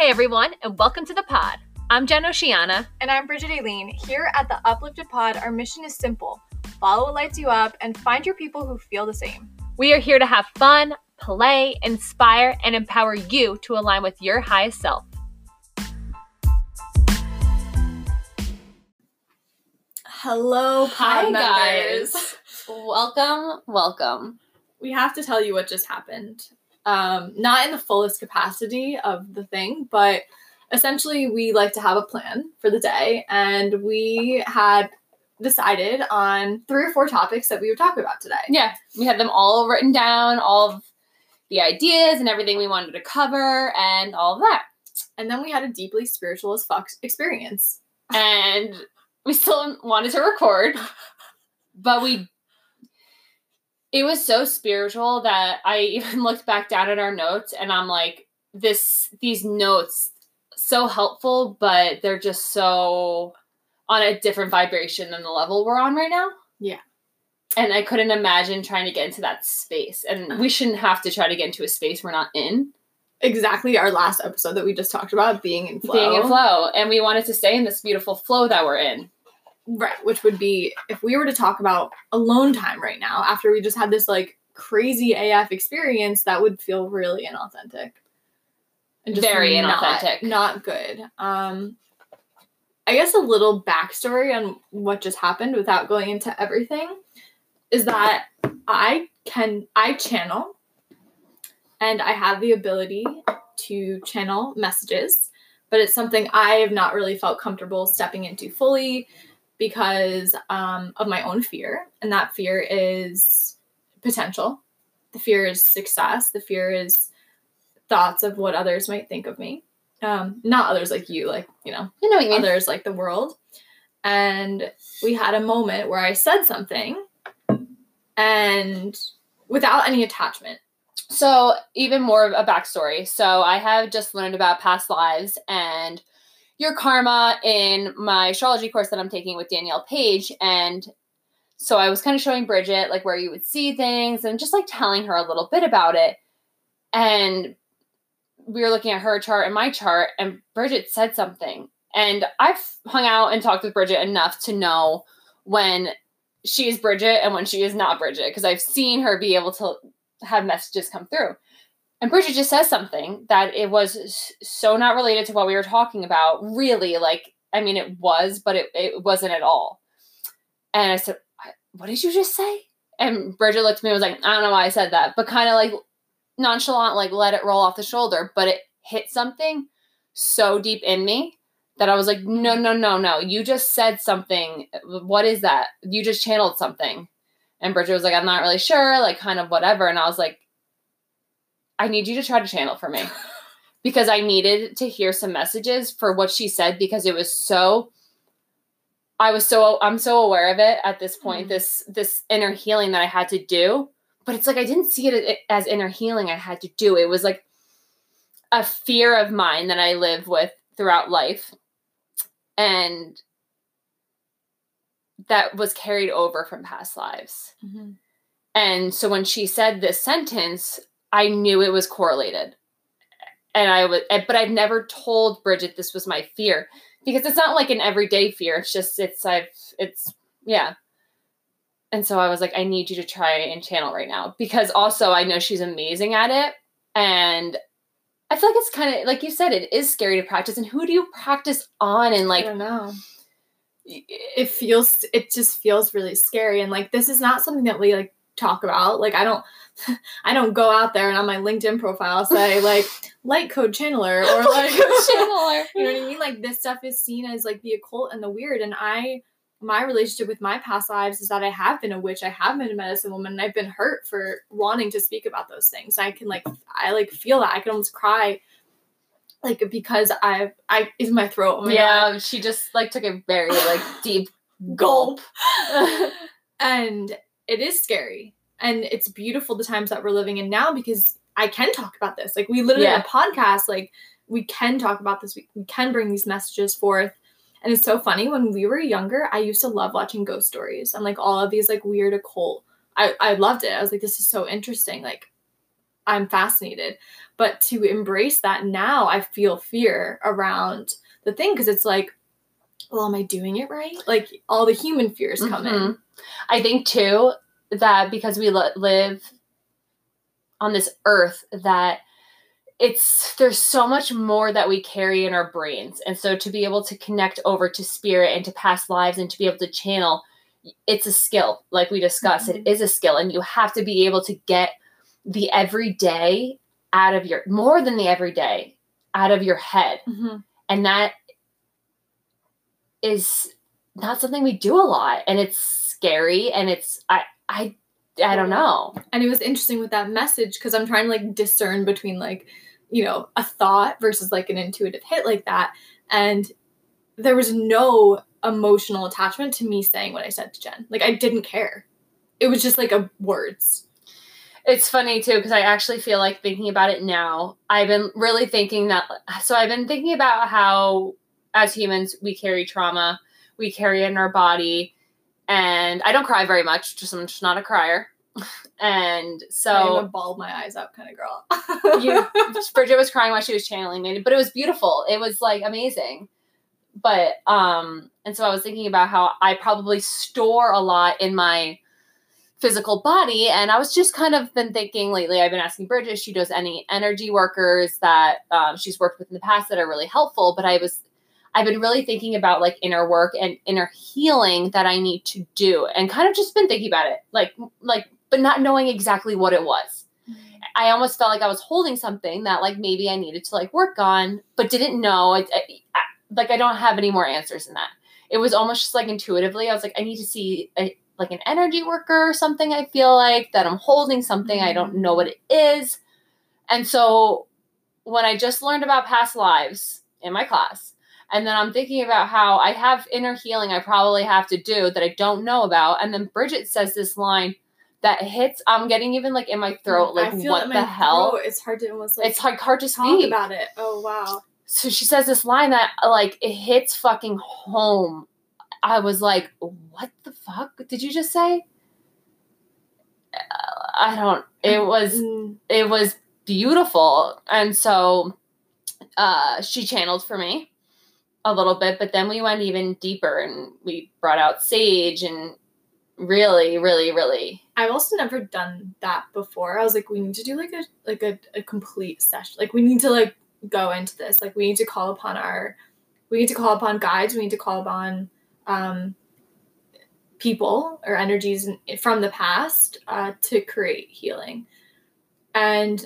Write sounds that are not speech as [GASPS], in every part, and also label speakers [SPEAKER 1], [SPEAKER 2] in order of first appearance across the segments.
[SPEAKER 1] Hey everyone, and welcome to the pod. I'm Jen Oceana.
[SPEAKER 2] And I'm Bridget Aileen. Here at the Uplifted Pod, our mission is simple follow what lights you up and find your people who feel the same.
[SPEAKER 1] We are here to have fun, play, inspire, and empower you to align with your highest self.
[SPEAKER 2] Hello, pod
[SPEAKER 3] Hi
[SPEAKER 2] members.
[SPEAKER 3] guys. welcome, welcome.
[SPEAKER 2] We have to tell you what just happened. Um, not in the fullest capacity of the thing, but essentially we like to have a plan for the day, and we had decided on three or four topics that we would talk about today.
[SPEAKER 3] Yeah, we had them all written down, all of the ideas and everything we wanted to cover, and all of that.
[SPEAKER 2] And then we had a deeply spiritual as fuck experience.
[SPEAKER 3] And we still wanted to record, but we. It was so spiritual that I [LAUGHS] even looked back down at our notes, and I'm like, this these notes so helpful, but they're just so on a different vibration than the level we're on right now.
[SPEAKER 2] Yeah.
[SPEAKER 3] And I couldn't imagine trying to get into that space. And we uh-huh. shouldn't have to try to get into a space we're not in.
[SPEAKER 2] Exactly our last episode that we just talked about being in flow.
[SPEAKER 3] Being in flow. And we wanted to stay in this beautiful flow that we're in.
[SPEAKER 2] Right, which would be if we were to talk about alone time right now after we just had this like crazy AF experience, that would feel really inauthentic. And just
[SPEAKER 3] Very
[SPEAKER 2] not-
[SPEAKER 3] inauthentic.
[SPEAKER 2] Not, good. Um I guess a little backstory on what just happened without going into everything is that I can I channel and I have the ability to channel messages, but it's something I have not really felt comfortable stepping into fully because um, of my own fear. And that fear is potential. The fear is success. The fear is thoughts of what others might think of me. Um, not others like you, like, you know,
[SPEAKER 3] You know mean?
[SPEAKER 2] others like the world. And we had a moment where I said something and without any attachment.
[SPEAKER 3] So, even more of a backstory. So, I have just learned about past lives and your karma in my astrology course that I'm taking with Danielle Page. And so, I was kind of showing Bridget like where you would see things and just like telling her a little bit about it. And we were looking at her chart and my chart, and Bridget said something. And I've hung out and talked with Bridget enough to know when she is Bridget and when she is not Bridget because I've seen her be able to have messages come through. And Bridget just says something that it was so not related to what we were talking about, really. Like, I mean, it was, but it, it wasn't at all. And I said, What did you just say? And Bridget looked at me and was like, I don't know why I said that, but kind of like nonchalant, like let it roll off the shoulder. But it hit something so deep in me that I was like, No, no, no, no. You just said something. What is that? You just channeled something. And Bridget was like, I'm not really sure, like kind of whatever. And I was like, I need you to try to channel for me. [LAUGHS] because I needed to hear some messages for what she said because it was so I was so I'm so aware of it at this point,
[SPEAKER 2] Mhm.
[SPEAKER 3] this this inner healing that I had to do. But it's like I didn't see it as inner healing I had to do. It was like a fear of mine that I live with throughout life. And that was carried over from past lives. And so when she said this sentence, I knew it was correlated. And I was, but I've never told Bridget this was my fear because it's not like an everyday fear. It's just, it's, I've, it's, yeah. And so I was like, I need you to try and channel right now because also I know she's amazing at it. And I feel like it's kind of, like you said, it is scary to practice. And who do you practice on? And like, I
[SPEAKER 2] don't know. It feels, it just feels really scary. And like, this is not something that we like talk about. Like, I don't, [LAUGHS] I don't go out there and on my LinkedIn profile say like light code channeler or [LAUGHS] like, [LAUGHS]
[SPEAKER 3] channeler.
[SPEAKER 2] you know what I mean? Like this stuff is seen as like the occult and the weird. And I, my relationship with my past lives is that I have been a witch, I have been a medicine woman, and I've been hurt for wanting to speak about those things. I can like, I like feel that I can almost cry, like because I've, I is my throat. Oh my
[SPEAKER 3] yeah, she just like took a very like deep gulp.
[SPEAKER 2] and it is scary, and it's beautiful the times that we're living in now because I can talk about this. Like we literally
[SPEAKER 3] Yeah.
[SPEAKER 2] have a podcast, like we can talk about this. We, we can bring these messages forth. And it's so funny when we were younger, I used to love watching ghost stories and like all of these like weird occult. I, I loved it. I was like, this is so interesting. Like I'm fascinated. But to embrace that now, I feel fear around the thing because it's like, well, am I doing it right? Like all the human fears come in.
[SPEAKER 3] Mhm. I think too that because we li- live on this earth that it's there's so much more that we carry in our brains and so to be able to connect over to spirit and to past lives and to be able to channel it's a skill like we discussed
[SPEAKER 2] Mhm.
[SPEAKER 3] it is a skill and you have to be able to get the everyday out of your more than the everyday out of your head
[SPEAKER 2] Mhm.
[SPEAKER 3] and that is not something we do a lot and it's scary and it's i i i don't know
[SPEAKER 2] And it was interesting with that message because I'm trying to like discern between like, you know, a thought versus like an intuitive hit like that. And there was no emotional attachment to me saying what I said to Jen. Like I didn't care. It was just like a words.
[SPEAKER 3] it's funny too because i actually feel like thinking about it now i've been really thinking that so i've been thinking about how as humans we carry trauma we carry it in our body and i don't cry very much just i'm just not a crier [LAUGHS] and so
[SPEAKER 2] I'm a ball my eyes out kind of girl. [LAUGHS]
[SPEAKER 3] you [LAUGHS] Bridget was crying while she was channeling me, but it was beautiful. It was like amazing. But um, and so I was thinking about how I probably store a lot in my physical body, and I was just kind of been thinking lately. I've been asking Bridget. She does any energy workers that um, she's worked with in the past that are really helpful. But I was I've been really thinking about like inner work and inner healing that I need to do, and kind of just been thinking about it, like like, but not knowing exactly what it was. Mm-hmm. I almost felt like I was holding something that like maybe I needed to like work on, but didn't know. I, I, I- like I don't have any more answers in that. It was almost just like intuitively. I was like, I need to see a, like an energy worker or something. I feel like that I'm holding something. I don't know what it is. And so when I just learned about past lives in my class, and then I'm thinking about how I have inner healing I probably have to do that I don't know about. And then Bridget says this line that hits, I'm getting even like in my throat, like what the hell?
[SPEAKER 2] throat. It's hard to almost like
[SPEAKER 3] it's like hard to
[SPEAKER 2] talk
[SPEAKER 3] speak.
[SPEAKER 2] about it. Oh wow.
[SPEAKER 3] so she says this line that like it hits fucking home. I was like, what the fuck did you just say? Uh, I don't. It was
[SPEAKER 2] Mm,
[SPEAKER 3] it was beautiful, and so uh, she channeled for me a little bit, but then we went even deeper, and we brought out sage and really, really, really.
[SPEAKER 2] I've also never done that before. I was like, we need to do like a like a, a complete session. Like we need to like go into this. Like we need to call upon our we need to call upon guides. We need to call upon um people or energies from the past uh, to create healing. And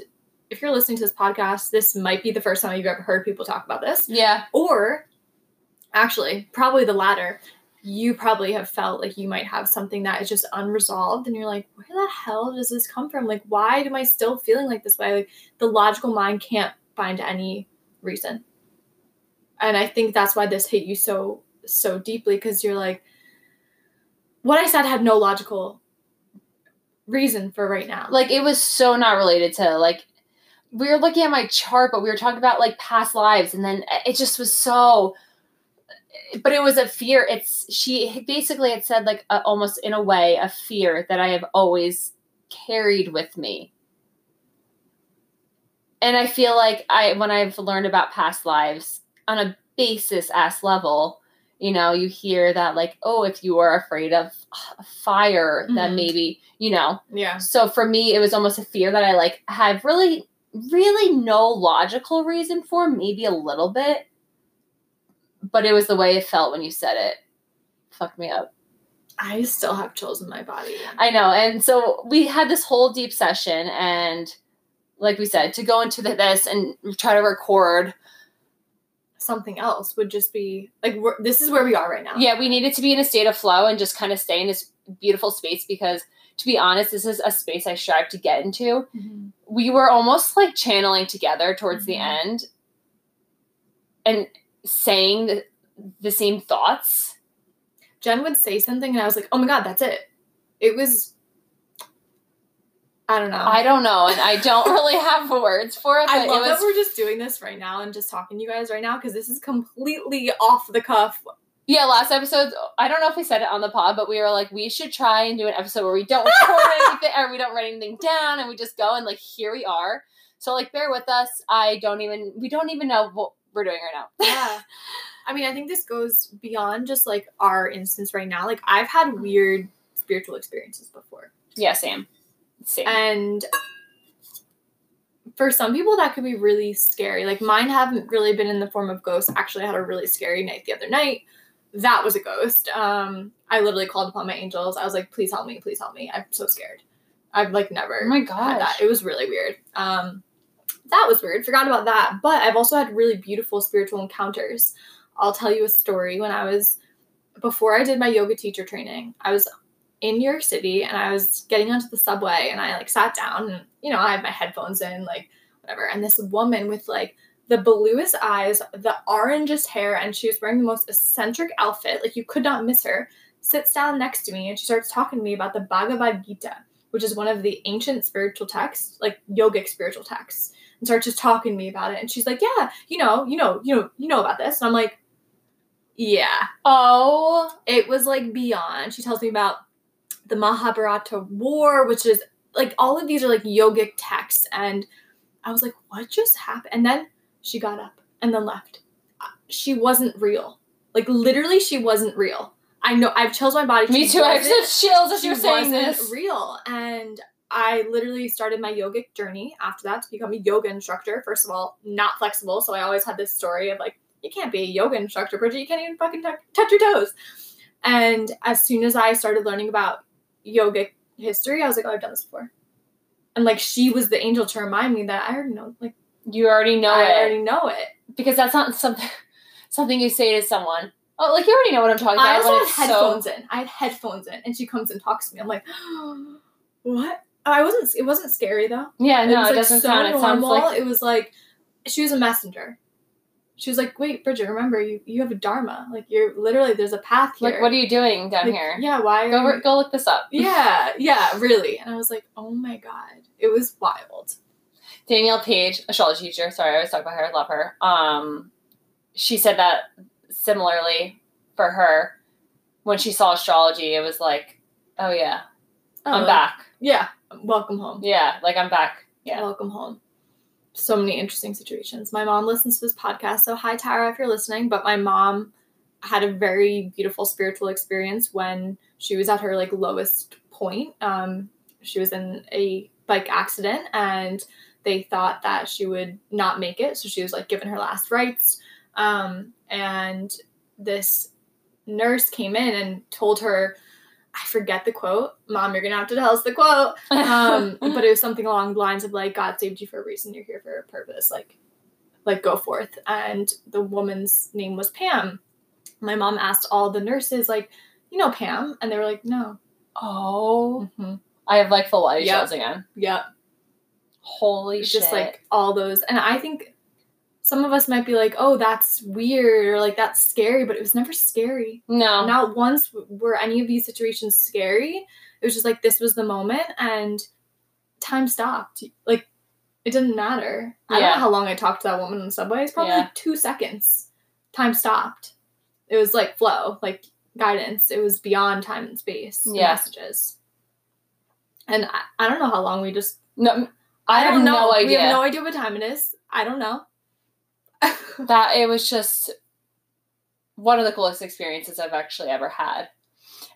[SPEAKER 2] if you're listening to this podcast, this might be the first time you've ever heard people talk about this.
[SPEAKER 3] Yeah,
[SPEAKER 2] Or actually, probably the latter. You probably have felt like you might have something that is just unresolved, and you're like, where the hell does this come from? Like, why am I still feeling like this way? Like, the logical mind can't find any reason. And I think that's why this hit you so, so deeply because you're like, what I said had no logical reason for right now.
[SPEAKER 3] like it was so not related to like we were looking at my chart but we were talking about like past lives and then eh, it just was so but it was a fear it's she basically had said like a, almost in a way a fear that i have always carried with me and i feel like i when i've learned about past lives on a basis ass level you know you hear that like oh if you are afraid of uh, fire then
[SPEAKER 2] Mhm.
[SPEAKER 3] maybe you know
[SPEAKER 2] yeah.
[SPEAKER 3] so for me, it was almost a fear that I like have really, really no logical reason for, maybe a little bit. But it was the way it felt when you said it. Fucked me up.
[SPEAKER 2] I still have chills in my body.
[SPEAKER 3] I know. And so we had this whole deep session and like we said, to go into the, this and try to record.
[SPEAKER 2] something else would just be like we're, this is where we are right now.
[SPEAKER 3] Yeah, we needed to be in a state of flow and just kind of stay in this beautiful space because to be honest, this is a space I strive to get into.
[SPEAKER 2] Mhm.
[SPEAKER 3] we were almost like channeling together towards the
[SPEAKER 2] Mhm.
[SPEAKER 3] end and saying the, the same thoughts.
[SPEAKER 2] Jen would say something, and I was like, "Oh my god, that's it." It was. I don't know.
[SPEAKER 3] I don't know, and I don't [LAUGHS] really have words for it, but
[SPEAKER 2] I love
[SPEAKER 3] it
[SPEAKER 2] that we're just doing this right now and just talking to you guys right now because this is completely off the cuff.
[SPEAKER 3] Yeah, last episode, I don't know if we said it on the pod, but we were like, we should try and do an episode where we don't [LAUGHS] record anything or we don't write anything down and we just go and like, here we are. So, like, bear with us. I don't even, we don't even know what we're doing right now.
[SPEAKER 2] yeah. [LAUGHS] I mean, I think this goes beyond just like our instance right now. Like, I've had weird spiritual experiences before.
[SPEAKER 3] yeah, same. Same.
[SPEAKER 2] And for some people, that could be really scary. Like, mine haven't really been in the form of ghosts. Actually, I had a really scary night the other night. That was a ghost. Um, I literally called upon my angels. I was like, please help me, please help me. I'm so scared. I've like never
[SPEAKER 3] oh my
[SPEAKER 2] god, that. It was really weird. Um, that was weird. Forgot about that. But I've also had really beautiful spiritual encounters. I'll tell you a story. When I was before I did my yoga teacher training, I was in New York City and I was getting onto the subway and I like sat down and you know I had my headphones in like whatever and this woman with like the bluest eyes, the orangest hair, and she was wearing the most eccentric outfit. Like you could not miss her. Sits down next to me and she starts talking to me about the Bhagavad Gita, which is one of the ancient spiritual texts, like yogic spiritual texts, and starts just talking to me about it. And she's like, "Yeah, you know, you know, you know, you know about this." And I'm like, "Yeah."
[SPEAKER 3] oh,
[SPEAKER 2] It was like beyond. She tells me about the Mahabharata War, which is like all of these are like yogic texts, and I was like, "What just happened?" And then she got up and then left. Uh, She wasn't real. Like literally, she wasn't real. I know. I've chills my body.
[SPEAKER 3] me too. I have chills as you're saying this.
[SPEAKER 2] real, and I literally started my yogic journey after that to become a yoga instructor. First of all, not flexible, so I always had this story of like, you can't be a yoga instructor, Bridget. You can't even fucking touch touch your toes. And as soon as I started learning about yogic history, I was like, oh, I've done this before. And like, she was the angel to remind me that I already know. Like,
[SPEAKER 3] You already know
[SPEAKER 2] I
[SPEAKER 3] it I
[SPEAKER 2] already know it.
[SPEAKER 3] because that's not something [LAUGHS] something you say to someone. Oh, like you already know what I'm talking
[SPEAKER 2] I
[SPEAKER 3] about.
[SPEAKER 2] also
[SPEAKER 3] when
[SPEAKER 2] had
[SPEAKER 3] it's so-
[SPEAKER 2] headphones in. I had headphones in, and she comes and talks to me. I'm like, [GASPS] what? I wasn't. It wasn't scary though.
[SPEAKER 3] Yeah, no,
[SPEAKER 2] was,
[SPEAKER 3] it
[SPEAKER 2] like,
[SPEAKER 3] doesn't
[SPEAKER 2] so
[SPEAKER 3] sound. It sounds like
[SPEAKER 2] it was like she was a messenger. She was like, "Wait, Bridget, remember you you have a dharma. Like you're literally there's a path here.
[SPEAKER 3] like what are you doing down
[SPEAKER 2] Like,
[SPEAKER 3] here?
[SPEAKER 2] Yeah, why?
[SPEAKER 3] Go
[SPEAKER 2] you-
[SPEAKER 3] go look this up.
[SPEAKER 2] yeah, [LAUGHS] yeah, really." And I was like, "Oh my god, it was wild."
[SPEAKER 3] Danielle Page, astrology teacher. Sorry, I always talk about her. I love her. Um, she said that similarly for her when she saw astrology, it was like, oh yeah, I'm
[SPEAKER 2] Oh,
[SPEAKER 3] back.
[SPEAKER 2] Yeah, welcome home.
[SPEAKER 3] Yeah, like I'm back. Yeah.
[SPEAKER 2] Welcome home. So many interesting situations. My mom listens to this podcast, so hi Tara if you're listening. But my mom had a very beautiful spiritual experience when she was at her like lowest point. Um, she was in a bike accident and they thought that she would not make it, so she was like given her last rites. Um, and this nurse came in and told her, I forget the quote. Mom, you're gonna have to tell us the quote um, [LAUGHS] but it was something along the lines of like God saved you for a reason. You're here for a purpose. Like, like go forth. And the woman's name was Pam. My mom asked all the nurses like, you know Pam, and they were like, no.
[SPEAKER 3] oh,
[SPEAKER 2] Mm-hmm.
[SPEAKER 3] I have like full body
[SPEAKER 2] Yep.
[SPEAKER 3] again.
[SPEAKER 2] Yep.
[SPEAKER 3] Holy
[SPEAKER 2] it's
[SPEAKER 3] shit!
[SPEAKER 2] just like all those. And I think some of us might be like, oh, that's weird or like that's scary, but it was never scary.
[SPEAKER 3] no,
[SPEAKER 2] Not once were any of these situations scary. It was just like this was the moment and time stopped. Like it didn't matter. Yeah. I don't know how long I talked to that woman in the subway. It's probably
[SPEAKER 3] Yeah.
[SPEAKER 2] like two seconds. Time stopped. It was like flow, like guidance. It was beyond time and space. the
[SPEAKER 3] Yeah.
[SPEAKER 2] Messages. And I, I don't know how long we just
[SPEAKER 3] no, I, have
[SPEAKER 2] don't
[SPEAKER 3] no
[SPEAKER 2] know.
[SPEAKER 3] idea.
[SPEAKER 2] We have no idea what time it is. I don't know. [LAUGHS]
[SPEAKER 3] that it was just one of the coolest experiences I've actually ever had.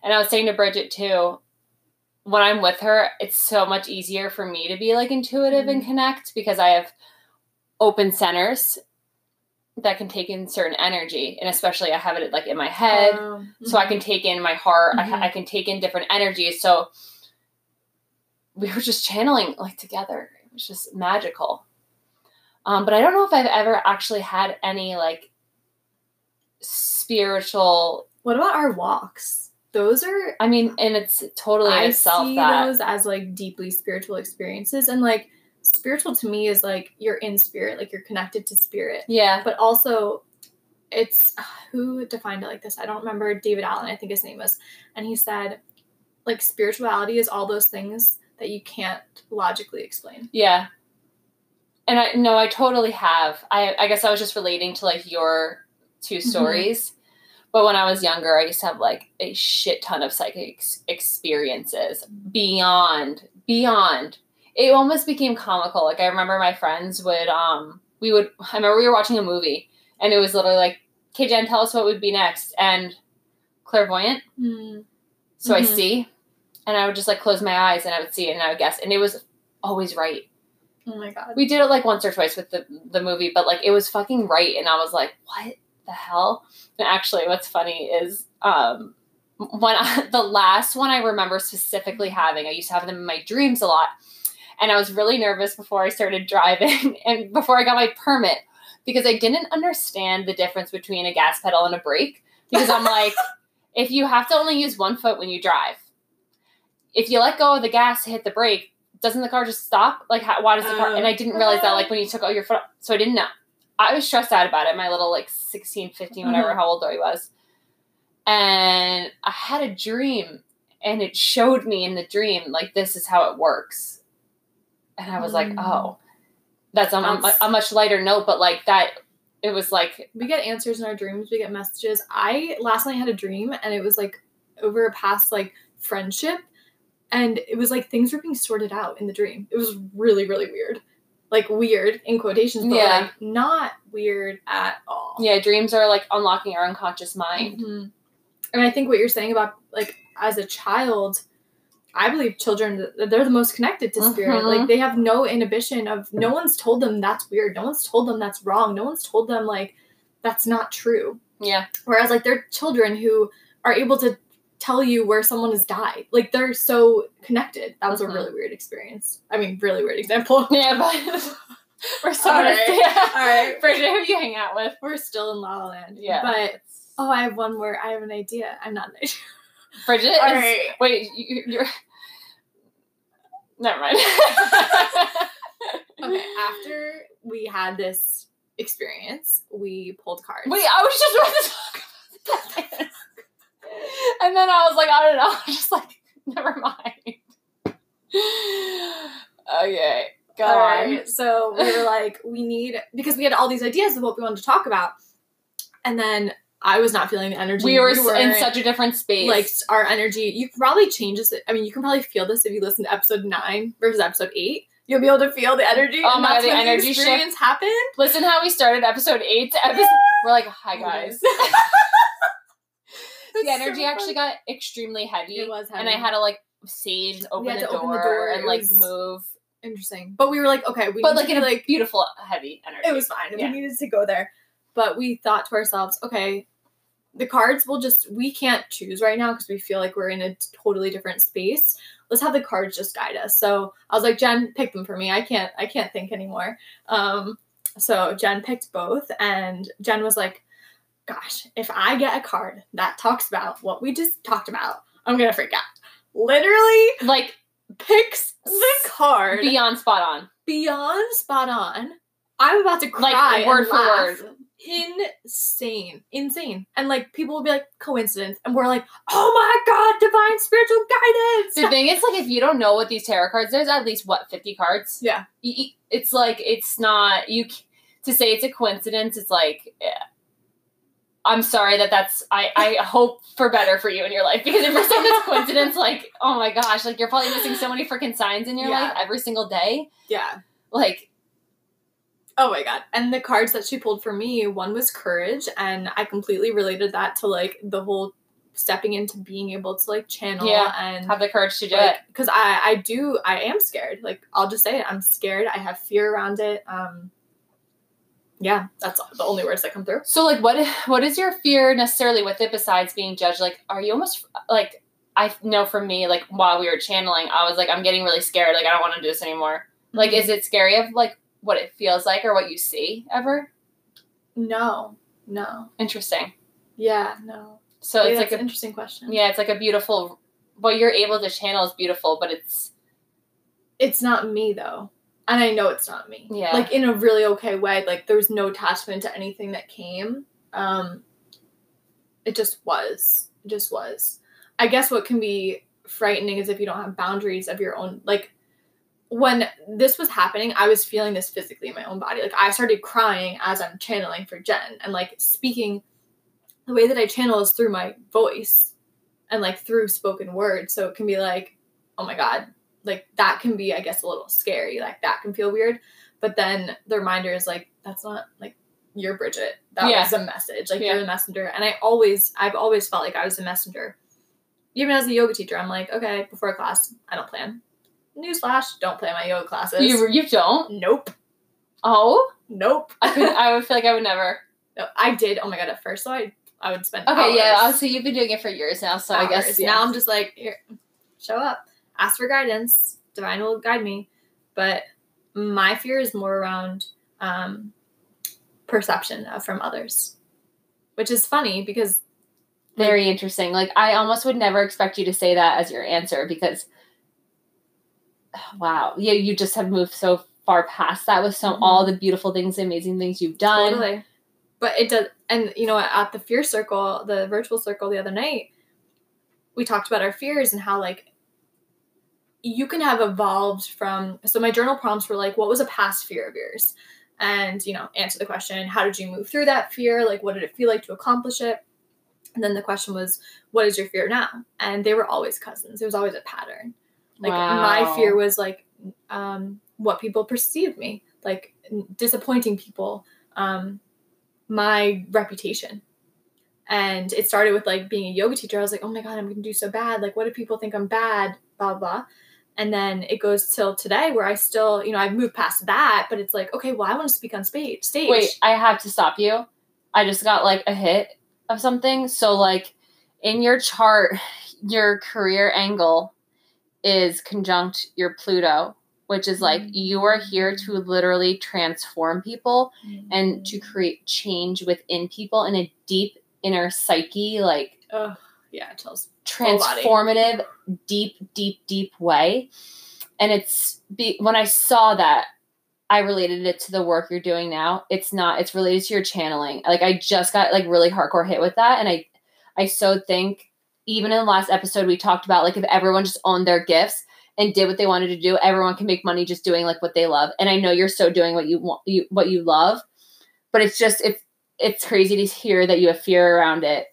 [SPEAKER 3] And I was saying to Bridget too, when I'm with her, it's so much easier for me to be like intuitive and
[SPEAKER 2] Mhm.
[SPEAKER 3] connect because I have open centers that can take in certain energy. And especially I have it like in my head.
[SPEAKER 2] Um,
[SPEAKER 3] So I can take in my heart. I,
[SPEAKER 2] Mhm.
[SPEAKER 3] ha- I can take in different energies. So we were just channeling like together. It was just magical. Um, but I don't know if I've ever actually had any like spiritual.
[SPEAKER 2] What about our walks? Those are
[SPEAKER 3] I mean, and it's totally
[SPEAKER 2] I
[SPEAKER 3] itself
[SPEAKER 2] see
[SPEAKER 3] that.
[SPEAKER 2] those as like deeply spiritual experiences, and like spiritual to me is like you're in spirit, like you're connected to spirit,
[SPEAKER 3] yeah.
[SPEAKER 2] but also it's [SIGHS] who defined it like this. I don't remember David Allen, I think his name was, and he said like spirituality is all those things that you can't logically explain.
[SPEAKER 3] Yeah. And I no, I totally have. I I guess I was just relating to like your 2
[SPEAKER 2] Mhm.
[SPEAKER 3] stories. But when I was younger, I used to have like a shit ton of psychic ex- experiences beyond beyond. It almost became comical. Like I remember my friends would um we would I remember we were watching a movie and it was literally like, "Okay, Jen, tell us what would be next." And clairvoyant,
[SPEAKER 2] Mm.
[SPEAKER 3] so I
[SPEAKER 2] Mhm.
[SPEAKER 3] see, and I would just like close my eyes and I would see it and I would guess, and it was always right.
[SPEAKER 2] Oh my god.
[SPEAKER 3] We did it like once or twice with the the movie, but like it was fucking right, and I was like, "What the hell?" And actually, what's funny is um when I, [LAUGHS] the last one I remember specifically having, I used to have them in my dreams a lot, and I was really nervous before I started driving [LAUGHS] and before I got my permit because I didn't understand the difference between a gas pedal and a brake because I'm like, [LAUGHS] if you have to only use one foot when you drive, if you let go of the gas to hit the brake, doesn't the car just stop? Like, how, why does the car? And I didn't realize that, like, when you took out your foot, so I didn't know. I was stressed out about it, my little, like, 16, 15, whatever, how old I was. And I had a dream, and it showed me in the dream, like, this is how it works. And I was like,
[SPEAKER 2] Mm.
[SPEAKER 3] oh, that's on a, a much lighter note, but, like, that, it was like,
[SPEAKER 2] we get answers in our dreams we get messages i last night had a dream and it was like over a past like friendship and it was like things were being sorted out in the dream it was really really weird like weird in quotations but
[SPEAKER 3] Yeah.
[SPEAKER 2] like not weird at all
[SPEAKER 3] yeah, dreams are, like, unlocking our unconscious mind.
[SPEAKER 2] Mhm. and i think what you're saying about like as a child i believe children they're the most connected to spirit
[SPEAKER 3] Mhm.
[SPEAKER 2] like they have no inhibition of no one's told them that's weird no one's told them that's wrong no one's told them like that's not true
[SPEAKER 3] Yeah.
[SPEAKER 2] Whereas like they're children who are able to tell you where someone has died. Like they're so connected. That was
[SPEAKER 3] Mhm.
[SPEAKER 2] a really weird experience. I mean, really weird example. [LAUGHS]
[SPEAKER 3] Yeah, but [LAUGHS] we're so
[SPEAKER 2] All right.
[SPEAKER 3] yeah. [LAUGHS]
[SPEAKER 2] All right.
[SPEAKER 3] Bridget, who you hang out with?
[SPEAKER 2] We're still in La La Land.
[SPEAKER 3] Yeah.
[SPEAKER 2] But oh, I have one more. I have an idea. I'm not an idea.
[SPEAKER 3] Bridget
[SPEAKER 2] All
[SPEAKER 3] is
[SPEAKER 2] right.
[SPEAKER 3] wait, you, you're never mind.
[SPEAKER 2] Okay. After we had this experience, we pulled cards.
[SPEAKER 3] Wait, I was just about to talk about this. And then I was like, I don't know. [LAUGHS] I was just like, never mind. Okay. Go
[SPEAKER 2] All
[SPEAKER 3] on.
[SPEAKER 2] right. So we were like, we need because we had all these ideas of what we wanted to talk about, and then I was not feeling the energy.
[SPEAKER 3] We were
[SPEAKER 2] You
[SPEAKER 3] s- in such a different space.
[SPEAKER 2] like our energy you probably change this i mean you can probably feel this if you listen to episode 9 versus episode 8 you'll be able to feel the energy
[SPEAKER 3] Oh my God, the energy
[SPEAKER 2] the
[SPEAKER 3] shift.
[SPEAKER 2] happened
[SPEAKER 3] listen how we started episode eight to episode. [LAUGHS] We're like, hi guys. [LAUGHS] [LAUGHS] the energy actually got extremely heavy.
[SPEAKER 2] it was heavy.
[SPEAKER 3] and I had to like sage and open,
[SPEAKER 2] had
[SPEAKER 3] the,
[SPEAKER 2] to
[SPEAKER 3] door
[SPEAKER 2] open the door.
[SPEAKER 3] and like
[SPEAKER 2] was-
[SPEAKER 3] move.
[SPEAKER 2] interesting but we were like okay we
[SPEAKER 3] But like in a
[SPEAKER 2] like
[SPEAKER 3] beautiful heavy energy.
[SPEAKER 2] it was fine
[SPEAKER 3] Yeah.
[SPEAKER 2] we needed to go there but we thought to ourselves okay the cards will just we can't choose right now because we feel like we're in a totally different space let's have the cards just guide us so i was like jen pick them for me i can't i can't think anymore um so jen picked both and jen was like gosh if i get a card that talks about what we just talked about i'm gonna freak out literally
[SPEAKER 3] like
[SPEAKER 2] picks the card
[SPEAKER 3] beyond spot on.
[SPEAKER 2] beyond spot on. I'm about to
[SPEAKER 3] Like,
[SPEAKER 2] cry
[SPEAKER 3] word
[SPEAKER 2] and
[SPEAKER 3] for
[SPEAKER 2] laugh.
[SPEAKER 3] word.
[SPEAKER 2] Insane, insane, and like people will be like coincidence, and we're like, oh my god, divine spiritual guidance.
[SPEAKER 3] The thing is, like, if you don't know what these tarot cards, there's at least what fifty cards.
[SPEAKER 2] Yeah.
[SPEAKER 3] It's like it's not you to say it's a coincidence. It's like. eh, I'm sorry that that's I, I hope for better for you in your life because if you're saying it's coincidence, [LAUGHS] like oh my gosh, like you're probably missing so many freaking signs in your
[SPEAKER 2] Yeah.
[SPEAKER 3] life every single day.
[SPEAKER 2] yeah.
[SPEAKER 3] Like
[SPEAKER 2] Oh my god. And the cards that she pulled for me, one was courage, and I completely related that to like the whole stepping into being able to like channel
[SPEAKER 3] Yeah,
[SPEAKER 2] and
[SPEAKER 3] have the courage to do it.
[SPEAKER 2] because I I do I am scared. Like I'll just say it. I'm scared. I have fear around it. Um. Yeah, that's the only words that come through.
[SPEAKER 3] So like what what is your fear necessarily with it besides being judged? Like are you almost like I know for me like while we were channeling, I was like I'm getting really scared. Like I don't want to do this anymore. Like
[SPEAKER 2] Mm-hmm.
[SPEAKER 3] is it scary of like what it feels like or what you see ever?
[SPEAKER 2] No, no.
[SPEAKER 3] Interesting.
[SPEAKER 2] Yeah, no.
[SPEAKER 3] So it's like
[SPEAKER 2] an interesting question.
[SPEAKER 3] yeah, it's like a beautiful what you're able to channel is beautiful, but it's
[SPEAKER 2] It's not me though. And I know it's not me.
[SPEAKER 3] Yeah.
[SPEAKER 2] Like in a really okay way. Like there's no attachment to anything that came. Um it just was. It just was. I guess what can be frightening is if you don't have boundaries of your own like when this was happening, I was feeling this physically in my own body. Like I started crying as I'm channeling for Jen and like speaking the way that I channel is through my voice and like through spoken word. So it can be like, oh my God, like that can be, I guess, a little scary. Like that can feel weird. But then the reminder is like, that's not like you're Bridget. That
[SPEAKER 3] Yeah.
[SPEAKER 2] was a message. Like
[SPEAKER 3] Yeah.
[SPEAKER 2] you're the messenger. And I always, I've always felt like I was a messenger. Even as a yoga teacher, I'm like, okay, before a class, I don't plan. Newsflash, don't plan my yoga classes.
[SPEAKER 3] You you don't?
[SPEAKER 2] nope.
[SPEAKER 3] Oh,
[SPEAKER 2] Nope.
[SPEAKER 3] I could. I would [LAUGHS] feel like I would never.
[SPEAKER 2] No, I did. Oh my god! At first, so I I would spend.
[SPEAKER 3] Okay, yeah. so you've been doing it for years now, so I guess yeah.
[SPEAKER 2] now I'm just like here, show up, ask for guidance. Divine will guide me, but my fear is more around um, perception of, from others, which is funny because
[SPEAKER 3] very interesting. Like I almost would never expect you to say that as your answer because wow, yeah, you just have moved so far past that with some
[SPEAKER 2] Mhm.
[SPEAKER 3] all the beautiful things, amazing things you've done.
[SPEAKER 2] totally. But it does, and you know, at the fear circle, the virtual circle the other night, we talked about our fears and how like you can have evolved from. So my journal prompts were like, "What was a past fear of yours?" And you know, answer the question, "How did you move through that fear? Like, what did it feel like to accomplish it?" And then the question was, "What is your fear now?" And they were always cousins. There was always a pattern. Like my fear was like um, what people perceive me, like disappointing people, um, my reputation. And it started with like being a yoga teacher. I was like, oh my god, I'm gonna do so bad. Like, what if people think I'm bad? Blah blah. And then it goes till today where I still, you know, I've moved past that, but it's like, okay, well, I want to speak on stage. Stage.
[SPEAKER 3] Wait, I have to stop you. I just got like a hit of something. So like in your chart, your career angle is conjunct your Pluto, which is like mm-hmm. you are here to literally transform people mm-hmm. and to create change within people in a deep inner psyche, like
[SPEAKER 2] Oh, yeah, it tells.
[SPEAKER 3] Transformative, deep, deep, deep way. And it's be, when I saw that, I related it to the work you're doing now. It's not. It's related to your channeling. Like I just got like really hardcore hit with that, and I, I so think even in the last episode we talked about like if everyone just owned their gifts and did what they wanted to do, everyone can make money just doing like what they love. And I know you're so doing what you want, you what you love, but it's just it's it's crazy to hear that you have fear around it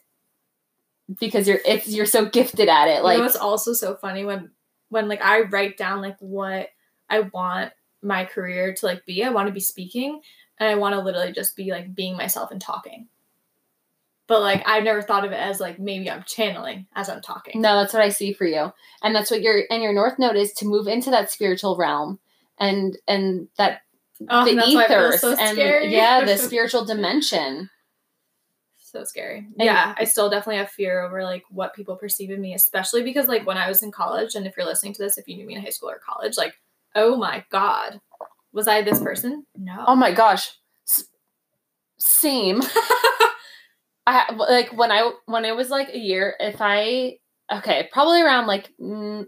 [SPEAKER 3] because you're it's you're so gifted at it.
[SPEAKER 2] you
[SPEAKER 3] Like
[SPEAKER 2] know what's also so funny when when like I write down like what I want my career to like be. I want to be speaking and I want to literally just be like being myself and talking. But like I've never thought of it as like maybe I'm channeling as I'm talking.
[SPEAKER 3] No, that's what I see for you. And that's what your and your north node is to move into that spiritual realm and and that
[SPEAKER 2] Oh,
[SPEAKER 3] the
[SPEAKER 2] that's why it feels
[SPEAKER 3] ethers
[SPEAKER 2] so
[SPEAKER 3] and yeah, the [LAUGHS] spiritual dimension.
[SPEAKER 2] So scary.
[SPEAKER 3] And-
[SPEAKER 2] yeah, I still definitely have fear over like what people perceive of me, especially because like when I was in college, and if you're listening to this, if you knew me in high school or college, like, oh my god, was I this person? No.
[SPEAKER 3] Oh my gosh. S- same. [LAUGHS] I like when I when it was like a year if I okay, probably around like mm,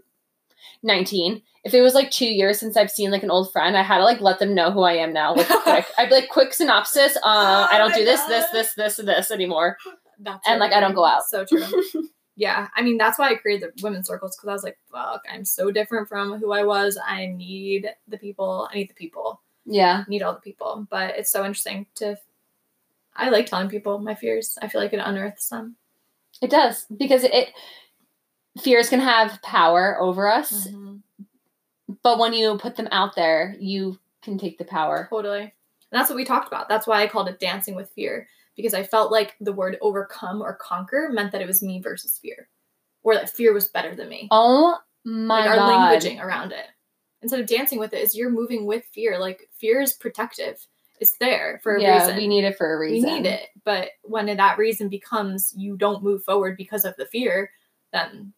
[SPEAKER 3] 19. If it was like 2 years since I've seen like an old friend, I had to like let them know who I am now like [LAUGHS] quick. I'd be like quick synopsis, uh I don't
[SPEAKER 2] Oh
[SPEAKER 3] do this this
[SPEAKER 2] God.
[SPEAKER 3] this this and this anymore.
[SPEAKER 2] That's
[SPEAKER 3] And, like, I don't go out.
[SPEAKER 2] So true. [LAUGHS] yeah, I mean that's why I created the women's circles because I was like, fuck, I'm so different from who I was. I need the people. I need the people.
[SPEAKER 3] Yeah.
[SPEAKER 2] I need all the people. But it's so interesting to. I like telling people my fears. I feel like it unearths them.
[SPEAKER 3] It does because it fears can have power over us,
[SPEAKER 2] Mm-hmm.
[SPEAKER 3] but when you put them out there, you can take the power.
[SPEAKER 2] Totally. And that's what we talked about. That's why I called it dancing with fear because I felt like the word overcome or conquer meant that it was me versus fear, or that fear was better than me.
[SPEAKER 3] Oh my
[SPEAKER 2] like our
[SPEAKER 3] god.
[SPEAKER 2] languaging around it. Instead of dancing with it, is you're moving with fear. Like fear is protective. It's there for a
[SPEAKER 3] yeah,
[SPEAKER 2] reason.
[SPEAKER 3] we need it for a reason.
[SPEAKER 2] We need it. But when that reason becomes you don't move forward because of the fear, then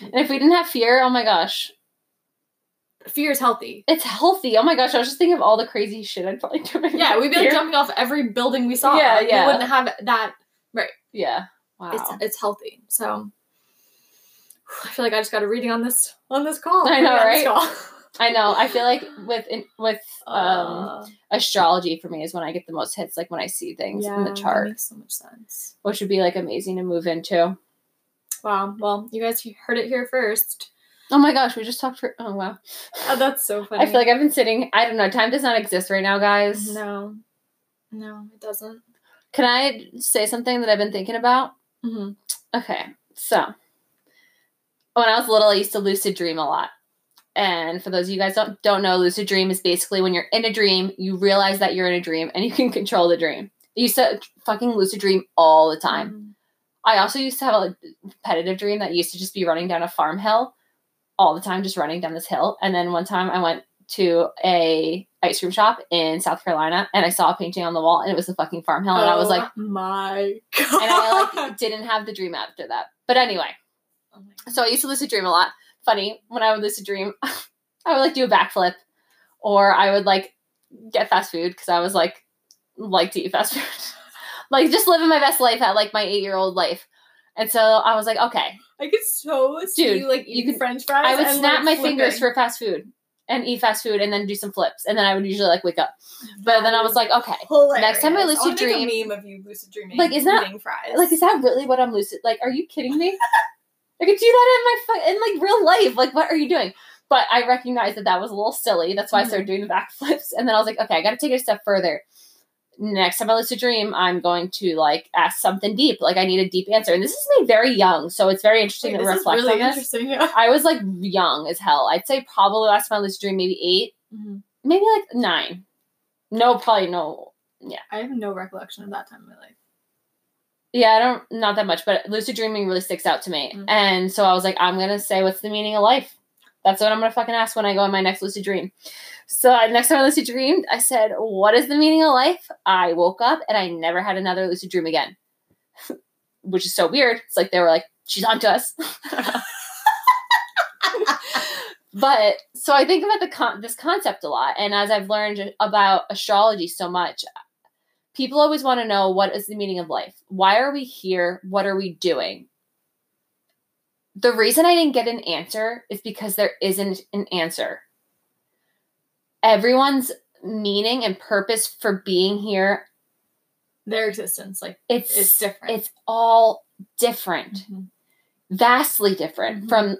[SPEAKER 3] And if we didn't have fear, oh my gosh,
[SPEAKER 2] fear is healthy.
[SPEAKER 3] it's healthy. Oh my gosh, I was just thinking of all the crazy shit I'd probably do.
[SPEAKER 2] Yeah, we'd be like jumping off every building we saw.
[SPEAKER 3] Yeah,
[SPEAKER 2] Like,
[SPEAKER 3] yeah.
[SPEAKER 2] We wouldn't have that. Right.
[SPEAKER 3] Yeah. Wow.
[SPEAKER 2] It's it's healthy. So I feel like I just got a reading on this on this call.
[SPEAKER 3] I know, right? [LAUGHS] I know. I feel like with in, with um
[SPEAKER 2] Uh,
[SPEAKER 3] astrology for me is when I get the most hits, like when I see things in the chart.
[SPEAKER 2] that
[SPEAKER 3] chart,
[SPEAKER 2] makes so much sense.
[SPEAKER 3] which would be like amazing to move into.
[SPEAKER 2] Wow. Well, you guys heard it here first.
[SPEAKER 3] Oh my gosh, we just talked for. Oh wow.
[SPEAKER 2] Oh, that's so funny. [LAUGHS]
[SPEAKER 3] I feel like I've been sitting. I don't know. Time does not exist right now, guys.
[SPEAKER 2] no, no, it doesn't.
[SPEAKER 3] Can I say something that I've been thinking about?
[SPEAKER 2] Mm-hmm.
[SPEAKER 3] Okay, so when I was little, I used to lucid dream a lot. And for those of you guys don't don't know, lucid dream is basically when you're in a dream, you realize that you're in a dream and you can control the dream. You used to fucking lucid dream all the time. I also used to have a repetitive dream that used to just be running down a farm hill all the time, just running down this hill. And then one time I went to a ice cream shop in South Carolina and I saw a painting on the wall and it was the fucking farm hill. And I was like,
[SPEAKER 2] Oh my god.
[SPEAKER 3] and I like didn't have the dream after that. But anyway,
[SPEAKER 2] Oh
[SPEAKER 3] so I used to lucid dream a lot. Funny, when I would lucid dream, [LAUGHS] I would like do a backflip or I would like get fast food because I was like like to eat fast food. [LAUGHS] like just living my best life at like my eight year old life. And so I was like, okay,
[SPEAKER 2] I could so see
[SPEAKER 3] Dude,
[SPEAKER 2] you like
[SPEAKER 3] you could-
[SPEAKER 2] French fries.
[SPEAKER 3] I would snap
[SPEAKER 2] like,
[SPEAKER 3] my fingers for fast food and eat fast food and then do some flips. And then I would usually like wake up. But then I was like, okay, next time I
[SPEAKER 2] Hilarious.
[SPEAKER 3] lucid
[SPEAKER 2] make
[SPEAKER 3] dream-
[SPEAKER 2] a meme of you lucid dreaming,
[SPEAKER 3] Like, is that-
[SPEAKER 2] eating fries.
[SPEAKER 3] like is that really what I'm lucid? Like, are you kidding me? I could do that in my in like real life. Like, what are you doing? But I recognized that that was a little silly. That's why I mm-hmm. started doing the backflips. And then I was like, okay, I got to take it a step further. Next time I lucid dream, I'm going to like ask something deep. Like, I need a deep answer. And this is me very young, so it's very interesting
[SPEAKER 2] Wait,
[SPEAKER 3] to
[SPEAKER 2] this is
[SPEAKER 3] reflect
[SPEAKER 2] really
[SPEAKER 3] on this.
[SPEAKER 2] interesting. Yeah.
[SPEAKER 3] I was like young as hell. I'd say probably last time I lucid dream, maybe eight, maybe like nine. No, probably no.
[SPEAKER 2] Yeah, I have no recollection of that time in my life.
[SPEAKER 3] Yeah, I don't not that much, but lucid dreaming really sticks out to me.
[SPEAKER 2] Mhm.
[SPEAKER 3] And so I was like, I'm gonna say what's the meaning of life? That's what I'm gonna fucking ask when I go on my next lucid dream. So uh, next time I lucid dreamed, I said, What is the meaning of life? I woke up and I never had another lucid dream again. [LAUGHS] Which is so weird. It's like they were like, She's on to us. [LAUGHS] but so I think about the con- this concept a lot, and as I've learned about astrology so much, people always want to know what is the meaning of life. Why are we here? What are we doing? The reason I didn't get an answer is because there isn't an answer. Everyone's meaning and purpose for being here
[SPEAKER 2] Their existence, like,
[SPEAKER 3] it's
[SPEAKER 2] is different.
[SPEAKER 3] it's all different
[SPEAKER 2] Mhm.
[SPEAKER 3] vastly different
[SPEAKER 2] Mhm.
[SPEAKER 3] from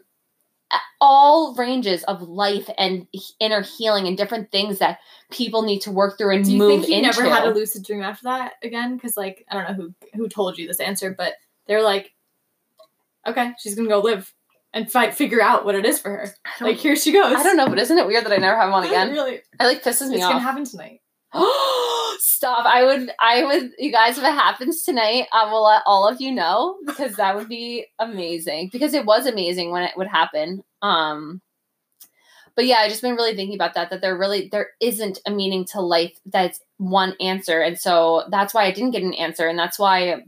[SPEAKER 3] all ranges of life and inner healing and different things that people need to work through and
[SPEAKER 2] Do you
[SPEAKER 3] move
[SPEAKER 2] think you
[SPEAKER 3] into.
[SPEAKER 2] never had a lucid dream after that again? Because like I don't know who who told you this answer, but they're like, okay, she's gonna go live and fight, figure out what it is for her. Like here she goes.
[SPEAKER 3] I don't know, but isn't it weird that I never have one [LAUGHS] again?
[SPEAKER 2] really,
[SPEAKER 3] It like pisses me
[SPEAKER 2] it's gonna happen tonight. [GASPS]
[SPEAKER 3] Stop! I would, I would, you guys. If it happens tonight, I will let all of you know because that would be amazing. Because it was amazing when it would happen. Um, but yeah, I just been really thinking about that. That there really there isn't a meaning to life that's one answer, and so that's why I didn't get an answer, and that's why,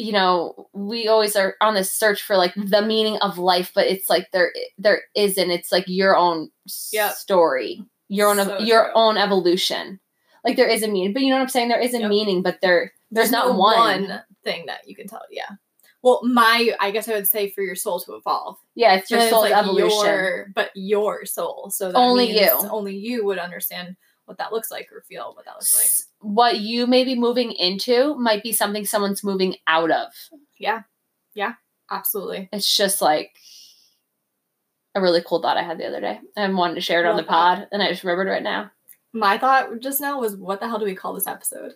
[SPEAKER 3] you know, we always are on this search for like the meaning of life, but it's like there there isn't. It's like your own
[SPEAKER 2] Yep.
[SPEAKER 3] story, your own
[SPEAKER 2] So
[SPEAKER 3] your
[SPEAKER 2] true.
[SPEAKER 3] own evolution. Like there is a meaning, but you know what I'm saying. There is a
[SPEAKER 2] Yep.
[SPEAKER 3] meaning, but there there's, not
[SPEAKER 2] no
[SPEAKER 3] one.
[SPEAKER 2] thing that you can tell. Yeah. Well, my I guess I would say for your soul to evolve.
[SPEAKER 3] Yeah, it's your
[SPEAKER 2] it's
[SPEAKER 3] soul's
[SPEAKER 2] like
[SPEAKER 3] evolution.
[SPEAKER 2] your- but your soul. So that
[SPEAKER 3] Only you.
[SPEAKER 2] Only you would understand what that looks like or feel what that looks like.
[SPEAKER 3] What you may be moving into might be something someone's moving out of. Yeah. Yeah.
[SPEAKER 2] Absolutely.
[SPEAKER 3] It's just like a really cool thought I had the other day. and wanted to share it on the pod, and I just remembered right now.
[SPEAKER 2] My thought just now was, what the hell do we call this episode?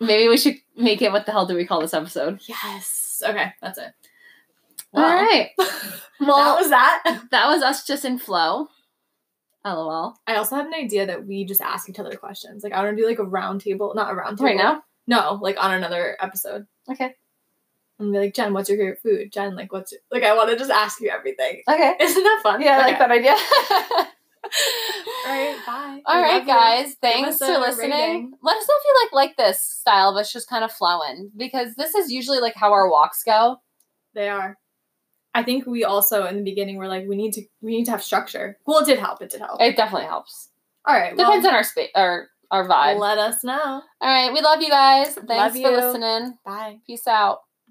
[SPEAKER 3] Maybe we should make it. What the hell do we call this episode?
[SPEAKER 2] Yes. Okay, that's it.
[SPEAKER 3] All right. [LAUGHS] well, that
[SPEAKER 2] was that.
[SPEAKER 3] that was us just in flow. LOL.
[SPEAKER 2] I also had an idea that we just ask each other questions. Like I want to do like a round table, not a round table.
[SPEAKER 3] Right now.
[SPEAKER 2] No, like on another episode.
[SPEAKER 3] Okay.
[SPEAKER 2] And be like, Jen, what's your favorite food? Jen, like, what's your... like? I want to just ask you everything.
[SPEAKER 3] Okay. [LAUGHS]
[SPEAKER 2] Isn't that fun?
[SPEAKER 3] Yeah, I like that idea. [LAUGHS]
[SPEAKER 2] All right, bye.
[SPEAKER 3] All
[SPEAKER 2] We
[SPEAKER 3] right,
[SPEAKER 2] love you.
[SPEAKER 3] guys. Thanks for listening.
[SPEAKER 2] rating.
[SPEAKER 3] Let us know if you like like this style of us just kind of flowing because this is usually like how our walks go.
[SPEAKER 2] They are. I think we also in the beginning were like, we need to we need to have structure. Well, it did help. It did help.
[SPEAKER 3] It definitely helps.
[SPEAKER 2] All right. Well,
[SPEAKER 3] Depends on our space, our our vibe.
[SPEAKER 2] let us know.
[SPEAKER 3] All right, we love you guys. Thanks
[SPEAKER 2] Love
[SPEAKER 3] for
[SPEAKER 2] you.
[SPEAKER 3] listening.
[SPEAKER 2] Bye.
[SPEAKER 3] Peace out.